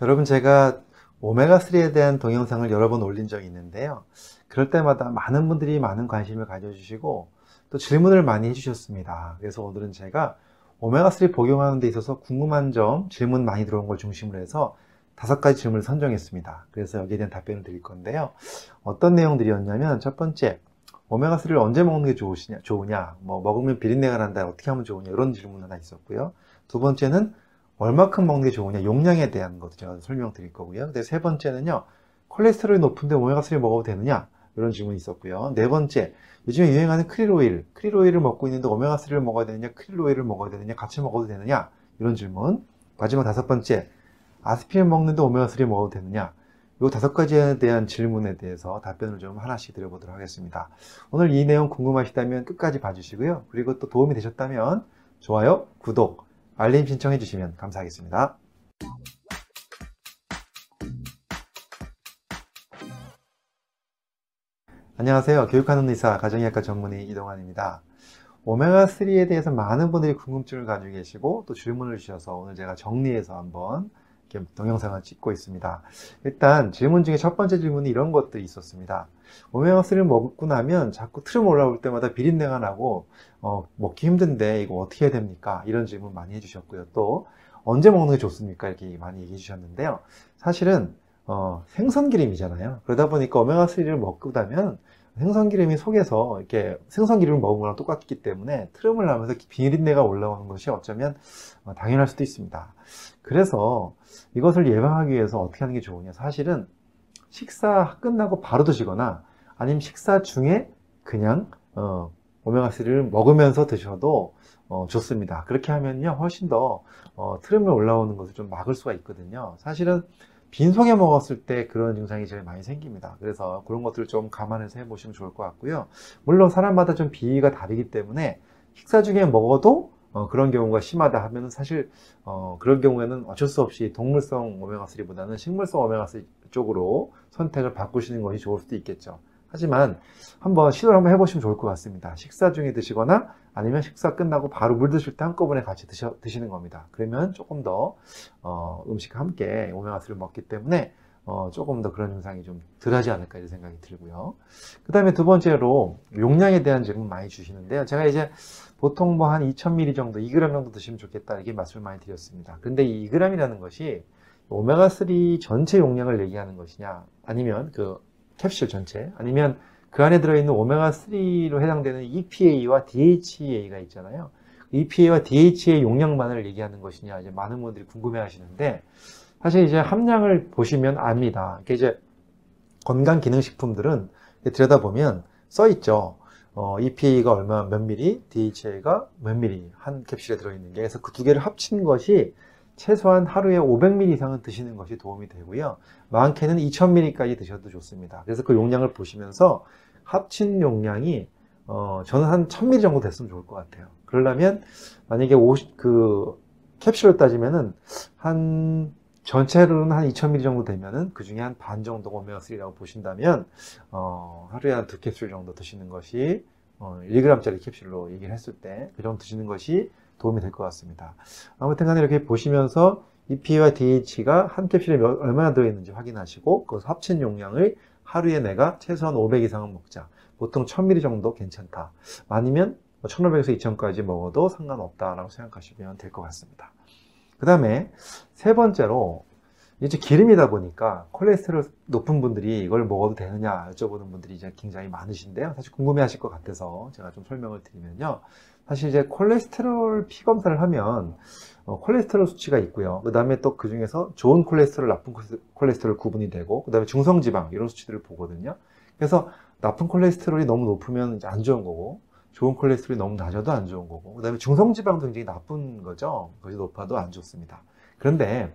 여러분 제가 오메가3에 대한 동영상을 여러 번 올린 적이 있는데요. 그럴 때마다 많은 분들이 많은 관심을 가져주시고 또 질문을 많이 해주셨습니다. 그래서 오늘은 제가 오메가3 복용하는 데 있어서 궁금한 점, 질문 많이 들어온 걸 중심으로 해서 다섯 가지 질문을 선정했습니다. 그래서 여기에 대한 답변을 드릴 건데요. 어떤 내용들이었냐면 첫 번째, 오메가3를 언제 먹는 게 좋으시냐, 좋으냐, 뭐 먹으면 비린내가 난다, 어떻게 하면 좋으냐 이런 질문 하나 있었고요. 두 번째는 얼마큼 먹는 게 좋으냐 용량에 대한 것도 제가 설명드릴 거고요. 근데 세 번째는요 콜레스테롤이 높은데 오메가3 먹어도 되느냐 이런 질문이 있었고요. 네 번째 요즘에 유행하는 크릴 오일 크릴 오일을 먹고 있는데 오메가3를 먹어야 되느냐 크릴 오일을 먹어야 되느냐 같이 먹어도 되느냐 이런 질문 마지막 다섯 번째 아스피린 먹는데 오메가3 먹어도 되느냐 이 다섯 가지에 대한 질문에 대해서 답변을 좀 하나씩 드려보도록 하겠습니다. 오늘 이 내용 궁금하시다면 끝까지 봐주시고요. 그리고 또 도움이 되셨다면 좋아요, 구독, 알림 신청해 주시면 감사하겠습니다. 안녕하세요. 교육하는 의사 가정의학과 전문의 이동환입니다. 오메가3에 대해서 많은 분들이 궁금증을 가지고 계시고 또 질문을 주셔서 오늘 제가 정리해서 한번 동영상을 찍고 있습니다. 일단 질문 중에 첫 번째 질문이 이런 것들이 있었습니다. 오메가3를 먹고 나면 자꾸 트름 올라올 때마다 비린내가 나고 어, 먹기 힘든데 이거 어떻게 해야 됩니까? 이런 질문 많이 해주셨고요. 또 언제 먹는 게 좋습니까? 이렇게 많이 얘기해 주셨는데요. 사실은 어, 생선 기름이잖아요. 그러다 보니까 오메가3를 먹고 나면 생선기름이 속에서 이렇게 생선기름을 먹은 거랑 똑같기 때문에 트름을 나면서 비린내가 올라오는 것이 어쩌면 어, 당연할 수도 있습니다. 그래서 이것을 예방하기 위해서 어떻게 하는 게 좋으냐. 사실은 식사 끝나고 바로 드시거나 아니면 식사 중에 그냥 어, 오메가3를 먹으면서 드셔도 어, 좋습니다. 그렇게 하면요 훨씬 더 어, 트름에 올라오는 것을 좀 막을 수가 있거든요. 사실은 빈속에 먹었을 때 그런 증상이 제일 많이 생깁니다. 그래서 그런 것들을 좀 감안해서 해보시면 좋을 것 같고요. 물론 사람마다 좀 비위가 다르기 때문에 식사 중에 먹어도 어, 그런 경우가 심하다 하면 사실 어, 그런 경우에는 어쩔 수 없이 동물성 오메가3보다는 식물성 오메가3 쪽으로 선택을 바꾸시는 것이 좋을 수도 있겠죠. 하지만 한번 시도를 한번 해보시면 좋을 것 같습니다. 식사 중에 드시거나 아니면 식사 끝나고 바로 물 드실 때 한꺼번에 같이 드셔, 드시는 겁니다. 그러면 조금 더 어, 음식과 함께 오메가3를 먹기 때문에 어, 조금 더 그런 증상이 좀 덜하지 않을까 이런 생각이 들고요. 그 다음에 두 번째로 용량에 대한 질문 많이 주시는데요. 제가 이제 보통 뭐 한 2000ml 정도, 2g 정도 드시면 좋겠다 이렇게 말씀을 많이 드렸습니다. 근데 이 2g이라는 것이 오메가3 전체 용량을 얘기하는 것이냐 아니면 그 캡슐 전체 아니면 그 안에 들어있는 오메가3로 해당되는 EPA와 DHA가 있잖아요. EPA와 DHA 용량만을 얘기하는 것이냐 이제 많은 분들이 궁금해 하시는데 사실 이제 함량을 보시면 압니다. 이제 건강 기능식품들은 들여다보면 써 있죠. 어, EPA가 얼마 몇 미리, DHA가 몇 미리 한 캡슐에 들어있는 게 그래서 그 두 개를 합친 것이 최소한 하루에 500ml 이상은 드시는 것이 도움이 되고요. 많게는 2000ml까지 드셔도 좋습니다. 그래서 그 용량을 보시면서 합친 용량이 어, 저는 한 1000ml 정도 됐으면 좋을 것 같아요. 그러려면 만약에 50, 그 캡슐을 따지면은 한 전체로는 한 2000ml 정도 되면은 그 중에 한 반 정도가 오메가3라고 보신다면 어, 하루에 한 두 캡슐 정도 드시는 것이 어, 1g짜리 캡슐로 얘기를 했을 때 그 정도 드시는 것이 도움이 될 것 같습니다. 아무튼 간에 이렇게 보시면서 EPA와 DH가 한 캡슐에 몇, 얼마나 들어있는지 확인하시고 그 합친 용량을 하루에 내가 최소한 500 이상은 먹자. 보통 1000ml 정도 괜찮다. 아니면 1500에서 2000까지 먹어도 상관없다라고 생각하시면 될 것 같습니다. 그 다음에 세 번째로 이제 기름이다 보니까 콜레스테롤 높은 분들이 이걸 먹어도 되느냐 여쭤보는 분들이 이제 굉장히 많으신데요. 사실 궁금해 하실 것 같아서 제가 좀 설명을 드리면요. 사실 이제 콜레스테롤 피 검사를 하면 어, 콜레스테롤 수치가 있고요. 그 다음에 또 그 중에서 좋은 콜레스테롤, 나쁜 콜레스테롤 구분이 되고, 그 다음에 중성지방 이런 수치들을 보거든요. 그래서 나쁜 콜레스테롤이 너무 높으면 이제 안 좋은 거고, 좋은 콜레스테롤이 너무 낮아도 안 좋은 거고, 그 다음에 중성지방도 굉장히 나쁜 거죠. 그것이 높아도 안 좋습니다. 그런데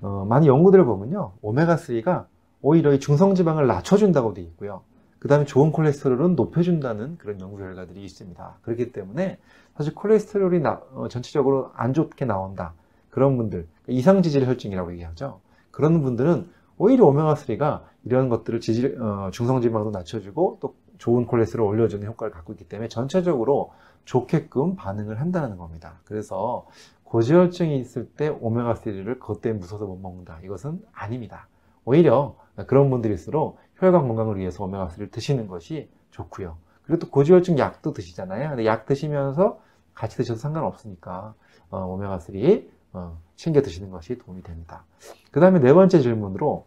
어, 많은 연구들을 보면요, 오메가3가 오히려 이 중성지방을 낮춰준다고 되어 있고요. 그 다음에 좋은 콜레스테롤은 높여준다는 그런 연구 결과들이 있습니다. 그렇기 때문에 사실 콜레스테롤이 나, 어, 전체적으로 안 좋게 나온다. 그런 분들, 이상지질 혈증이라고 얘기하죠. 그런 분들은 오히려 오메가3가 이런 것들을 지질, 어, 중성지방도 낮춰주고 또 좋은 콜레스테롤을 올려주는 효과를 갖고 있기 때문에 전체적으로 좋게끔 반응을 한다는 겁니다. 그래서 고지혈증이 있을 때 오메가3를 그것 때문에 무서워서 못 먹는다. 이것은 아닙니다. 오히려 그런 분들일수록 혈관 건강을 위해서 오메가3를 드시는 것이 좋고요. 그리고 또 고지혈증 약도 드시잖아요. 근데 약 드시면서 같이 드셔도 상관없으니까 어, 오메가3 어, 챙겨 드시는 것이 도움이 됩니다. 그 다음에 네 번째 질문으로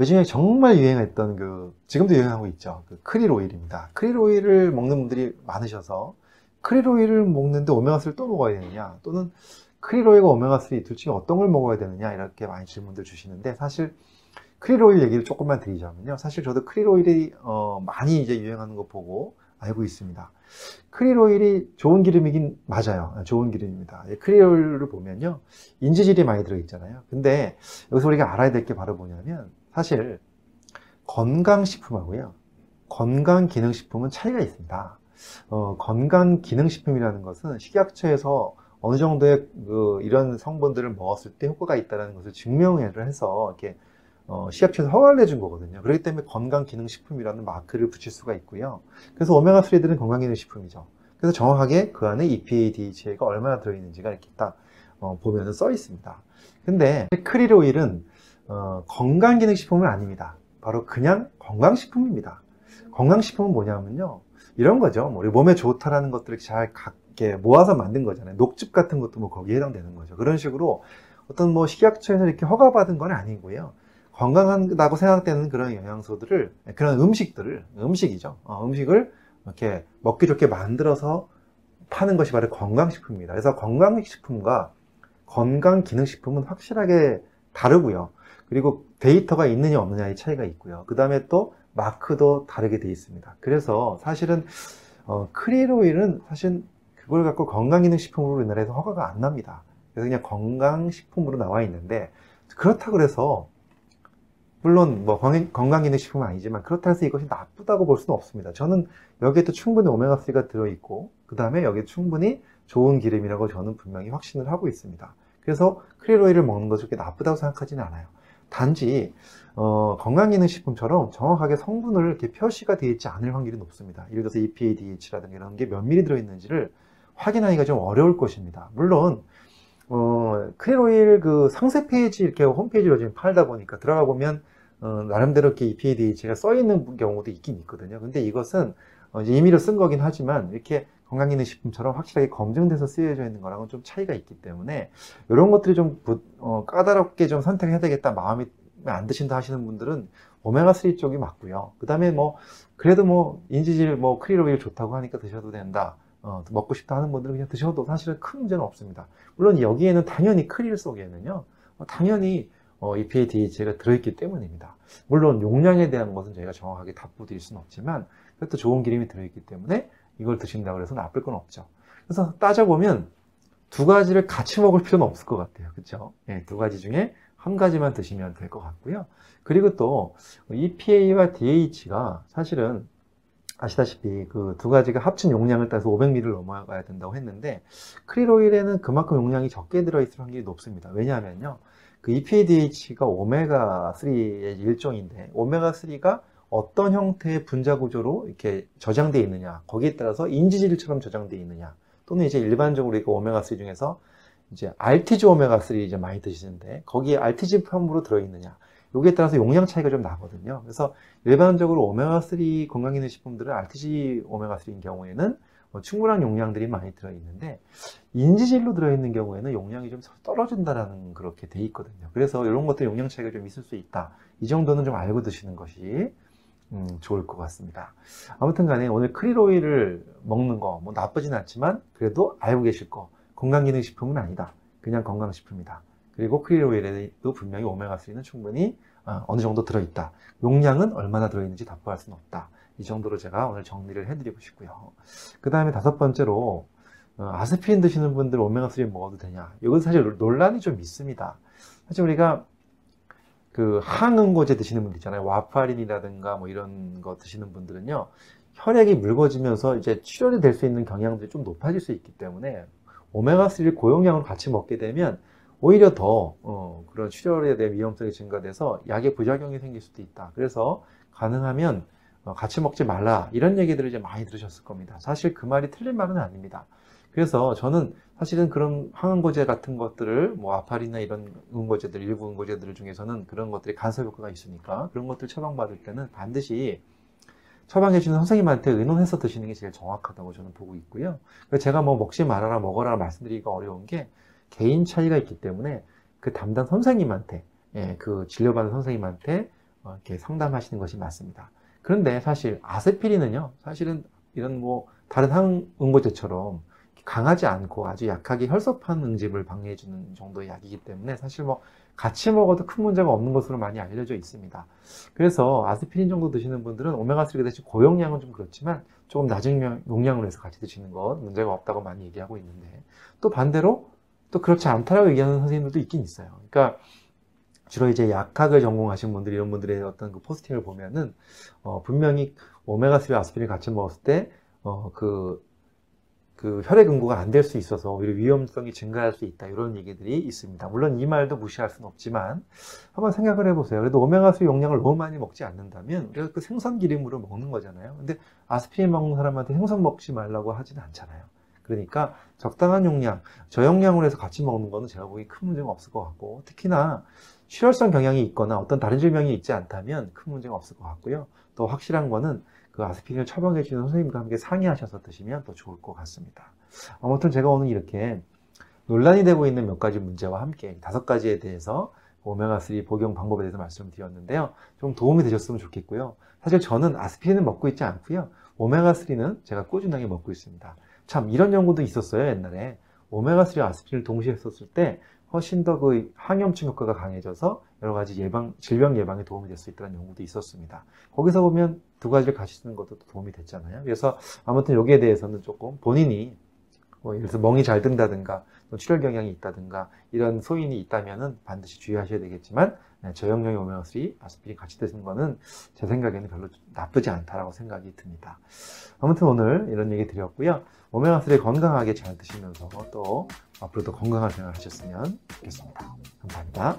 요즘에 정말 유행했던 그 지금도 유행하고 있죠. 그 크릴 오일입니다. 크릴 오일을 먹는 분들이 많으셔서 크릴 오일을 먹는데 오메가3를 또 먹어야 되느냐 또는 크릴 오일과 오메가3 둘 중에 어떤 걸 먹어야 되느냐 이렇게 많이 질문들 주시는데 사실 크릴 오일 얘기를 조금만 드리자면요. 사실 저도 크릴 오일이 어, 많이 이제 유행하는 거 보고 알고 있습니다. 크릴 오일이 좋은 기름이긴 맞아요. 좋은 기름입니다. 크릴 오일을 보면요. 인지질이 많이 들어있잖아요. 근데 여기서 우리가 알아야 될 게 바로 뭐냐면 사실 건강식품하고요. 건강기능식품은 차이가 있습니다. 어, 건강기능식품이라는 것은 식약처에서 어느 정도의 그 이런 성분들을 먹었을 때 효과가 있다는 것을 증명을 해서 이렇게 어, 식약처에서 허가를 내준 거거든요. 그렇기 때문에 건강기능식품이라는 마크를 붙일 수가 있고요. 그래서 오메가3들은 건강기능식품이죠. 그래서 정확하게 그 안에 EPA, DHA가 얼마나 들어있는지가 이렇게 딱 어, 보면 써 있습니다. 근데 크릴 오일은 어, 건강기능식품은 아닙니다. 바로 그냥 건강식품입니다. 건강식품은 뭐냐면요. 이런 거죠. 뭐 우리 몸에 좋다라는 것들을 잘 갖게 모아서 만든 거잖아요. 녹즙 같은 것도 뭐 거기에 해당되는 거죠. 그런 식으로 어떤 뭐 식약처에서 이렇게 허가받은 건 아니고요. 건강하다고 생각되는 그런 영양소들을 그런 음식들을 음식이죠. 어, 음식을 이렇게 먹기 좋게 만들어서 파는 것이 바로 건강식품입니다. 그래서 건강식품과 건강기능식품은 확실하게 다르고요. 그리고 데이터가 있느냐 없느냐의 차이가 있고요. 그 다음에 또 마크도 다르게 되어 있습니다. 그래서 사실은 어, 크릴 오일은 사실 그걸 갖고 건강기능식품으로 우리나라에서 허가가 안 납니다. 그래서 그냥 건강식품으로 나와 있는데 그렇다고 해서 물론 뭐 건강기능식품은 아니지만 그렇다고 해서 이것이 나쁘다고 볼 수는 없습니다. 저는 여기에도 충분히 오메가3가 들어있고 그 다음에 여기에 충분히 좋은 기름이라고 저는 분명히 확신을 하고 있습니다. 그래서 크릴 오일을 먹는 것이 그렇게 나쁘다고 생각하지는 않아요. 단지 어, 건강기능식품처럼 정확하게 성분을 이렇게 표시가 되어 있지 않을 확률이 높습니다. 예를 들어서 EPA, DHA라든가 이런 게 몇 미리 들어있는지를 확인하기가 좀 어려울 것입니다. 물론 어, 크릴오일 그 상세 페이지 이렇게 홈페이지로 지금 팔다 보니까 들어가 보면 어, 나름대로 이렇게 EPA, DHA가 써 있는 경우도 있긴 있거든요. 근데 이것은 어, 이제 임의로 쓴 거긴 하지만 이렇게 건강기능식품처럼 확실하게 검증돼서 쓰여져 있는 거랑은 좀 차이가 있기 때문에 이런 것들이 좀 어, 까다롭게 좀 선택해야 되겠다 마음이 안 드신다 하시는 분들은 오메가3 쪽이 맞고요. 그 다음에 뭐 그래도 뭐 인지질 뭐 크릴 오일 좋다고 하니까 드셔도 된다. 어, 먹고 싶다 하는 분들은 그냥 드셔도 사실은 큰 문제는 없습니다. 물론 여기에는 당연히 크릴 속에는요, 어, 당연히 어, EPA, DHA가 들어있기 때문입니다. 물론 용량에 대한 것은 저희가 정확하게 답부 드릴 수는 없지만 그래도 좋은 기름이 들어있기 때문에 이걸 드신다고 해서 나쁠 건 없죠. 그래서 따져보면 두 가지를 같이 먹을 필요는 없을 것 같아요. 그렇죠? 네, 두 가지 중에 한 가지만 드시면 될 것 같고요. 그리고 또 EPA와 DH가 사실은 아시다시피 그 두 가지가 합친 용량을 따서 500ml를 넘어가야 된다고 했는데 크릴 오일에는 그만큼 용량이 적게 들어있을 확률이 높습니다. 왜냐하면요. 그 EPA, DH가 오메가3의 일종인데 오메가3가 어떤 형태의 분자 구조로 이렇게 저장되어 있느냐 거기에 따라서 인지질처럼 저장되어 있느냐 또는 이제 일반적으로 이거 오메가3 중에서 이제 RTG 오메가3 이제 많이 드시는데 거기에 RTG 펌으로 들어있느냐 여기에 따라서 용량 차이가 좀 나거든요. 그래서 일반적으로 오메가3 건강기능식품들은 RTG 오메가3인 경우에는 뭐 충분한 용량들이 많이 들어있는데 인지질로 들어있는 경우에는 용량이 좀 떨어진다라는 그렇게 돼 있거든요. 그래서 이런 것들 용량 차이가 좀 있을 수 있다. 이 정도는 좀 알고 드시는 것이 음, 좋을 것 같습니다. 아무튼 간에 오늘 크릴 오일을 먹는 거 뭐 나쁘진 않지만 그래도 알고 계실 거 건강기능식품은 아니다. 그냥 건강식품이다. 그리고 크릴 오일에도 분명히 오메가3는 충분히 어, 어느 정도 들어있다. 용량은 얼마나 들어있는지 답보할 수는 없다. 이 정도로 제가 오늘 정리를 해드리고 싶고요. 그 다음에 다섯 번째로 어, 아스피린 드시는 분들 오메가3 먹어도 되냐? 이건 사실 논란이 좀 있습니다. 사실 우리가 그 항응고제 드시는 분들 있잖아요. 와파린이라든가 뭐 이런 거 드시는 분들은요. 혈액이 묽어지면서 이제 출혈이 될 수 있는 경향들이 좀 높아질 수 있기 때문에 오메가3를 고용량으로 같이 먹게 되면 오히려 더 어, 그런 출혈에 대한 위험성이 증가돼서 약의 부작용이 생길 수도 있다. 그래서 가능하면 어, 같이 먹지 말라 이런 얘기들을 이제 많이 들으셨을 겁니다. 사실 그 말이 틀린 말은 아닙니다. 그래서 저는 사실은 그런 항응고제 같은 것들을 뭐 아파리나 이런 응고제들 일부 응고제들 중에서는 그런 것들이 간섭 효과가 있으니까 그런 것들 처방받을 때는 반드시 처방해 주는 선생님한테 의논해서 드시는 게 제일 정확하다고 저는 보고 있고요. 제가 뭐 먹지 말아라 먹어라 말씀드리기가 어려운 게 개인 차이가 있기 때문에 그 담당 선생님한테 예, 그 진료받는 선생님한테 어, 이렇게 상담하시는 것이 맞습니다. 그런데 사실 아세피린은요, 사실은 이런 뭐 다른 항응고제처럼 강하지 않고 아주 약하게 혈소판 응집을 방해해주는 정도의 약이기 때문에 사실 뭐 같이 먹어도 큰 문제가 없는 것으로 많이 알려져 있습니다. 그래서 아스피린 정도 드시는 분들은 오메가3가 대신 고용량은 좀 그렇지만 조금 낮은 용량으로 해서 같이 드시는 것 문제가 없다고 많이 얘기하고 있는데 또 반대로 또 그렇지 않다라고 얘기하는 선생님들도 있긴 있어요. 그러니까 주로 이제 약학을 전공하신 분들 이런 분들의 어떤 그 포스팅을 보면은 어, 분명히 오메가3 아스피린 같이 먹었을 때 어, 그, 그 혈액 응고가 안 될 수 있어서 오히려 위험성이 증가할 수 있다 이런 얘기들이 있습니다. 물론 이 말도 무시할 수는 없지만 한번 생각을 해보세요. 그래도 오메가3 용량을 너무 많이 먹지 않는다면 우리가 그 생선 기름으로 먹는 거잖아요. 근데 아스피린 먹는 사람한테 생선 먹지 말라고 하지는 않잖아요. 그러니까 적당한 용량, 저용량으로 해서 같이 먹는 거는 제가 보기엔 큰 문제가 없을 것 같고 특히나 출혈성 경향이 있거나 어떤 다른 질병이 있지 않다면 큰 문제가 없을 것 같고요. 또 확실한 거는 그 아스피린을 처방해 주는 선생님과 함께 상의하셔서 드시면 더 좋을 것 같습니다. 아무튼 제가 오늘 이렇게 논란이 되고 있는 몇 가지 문제와 함께 다섯 가지에 대해서 오메가3 복용 방법에 대해서 말씀드렸는데요. 좀 도움이 되셨으면 좋겠고요. 사실 저는 아스피린을 먹고 있지 않고요. 오메가3는 제가 꾸준하게 먹고 있습니다. 참 이런 연구도 있었어요 옛날에 오메가3 아스피린을 동시에 썼을 때 훨씬 더 그 항염증 효과가 강해져서 여러 가지 예방, 질병 예방에 도움이 될 수 있다는 연구도 있었습니다. 거기서 보면 두 가지를 같이 쓰는 것도 도움이 됐잖아요. 그래서 아무튼 여기에 대해서는 조금 본인이 뭐 예를 들어서 멍이 잘 든다든가 출혈 경향이 있다든가 이런 소인이 있다면은 반드시 주의하셔야 되겠지만 네, 저용량의 오메가3 아스피린 같이 드시는 거는 제 생각에는 별로 나쁘지 않다라고 생각이 듭니다. 아무튼 오늘 이런 얘기 드렸고요. 오메가3 건강하게 잘 드시면서 또 앞으로도 건강한 생활 하셨으면 좋겠습니다. 감사합니다.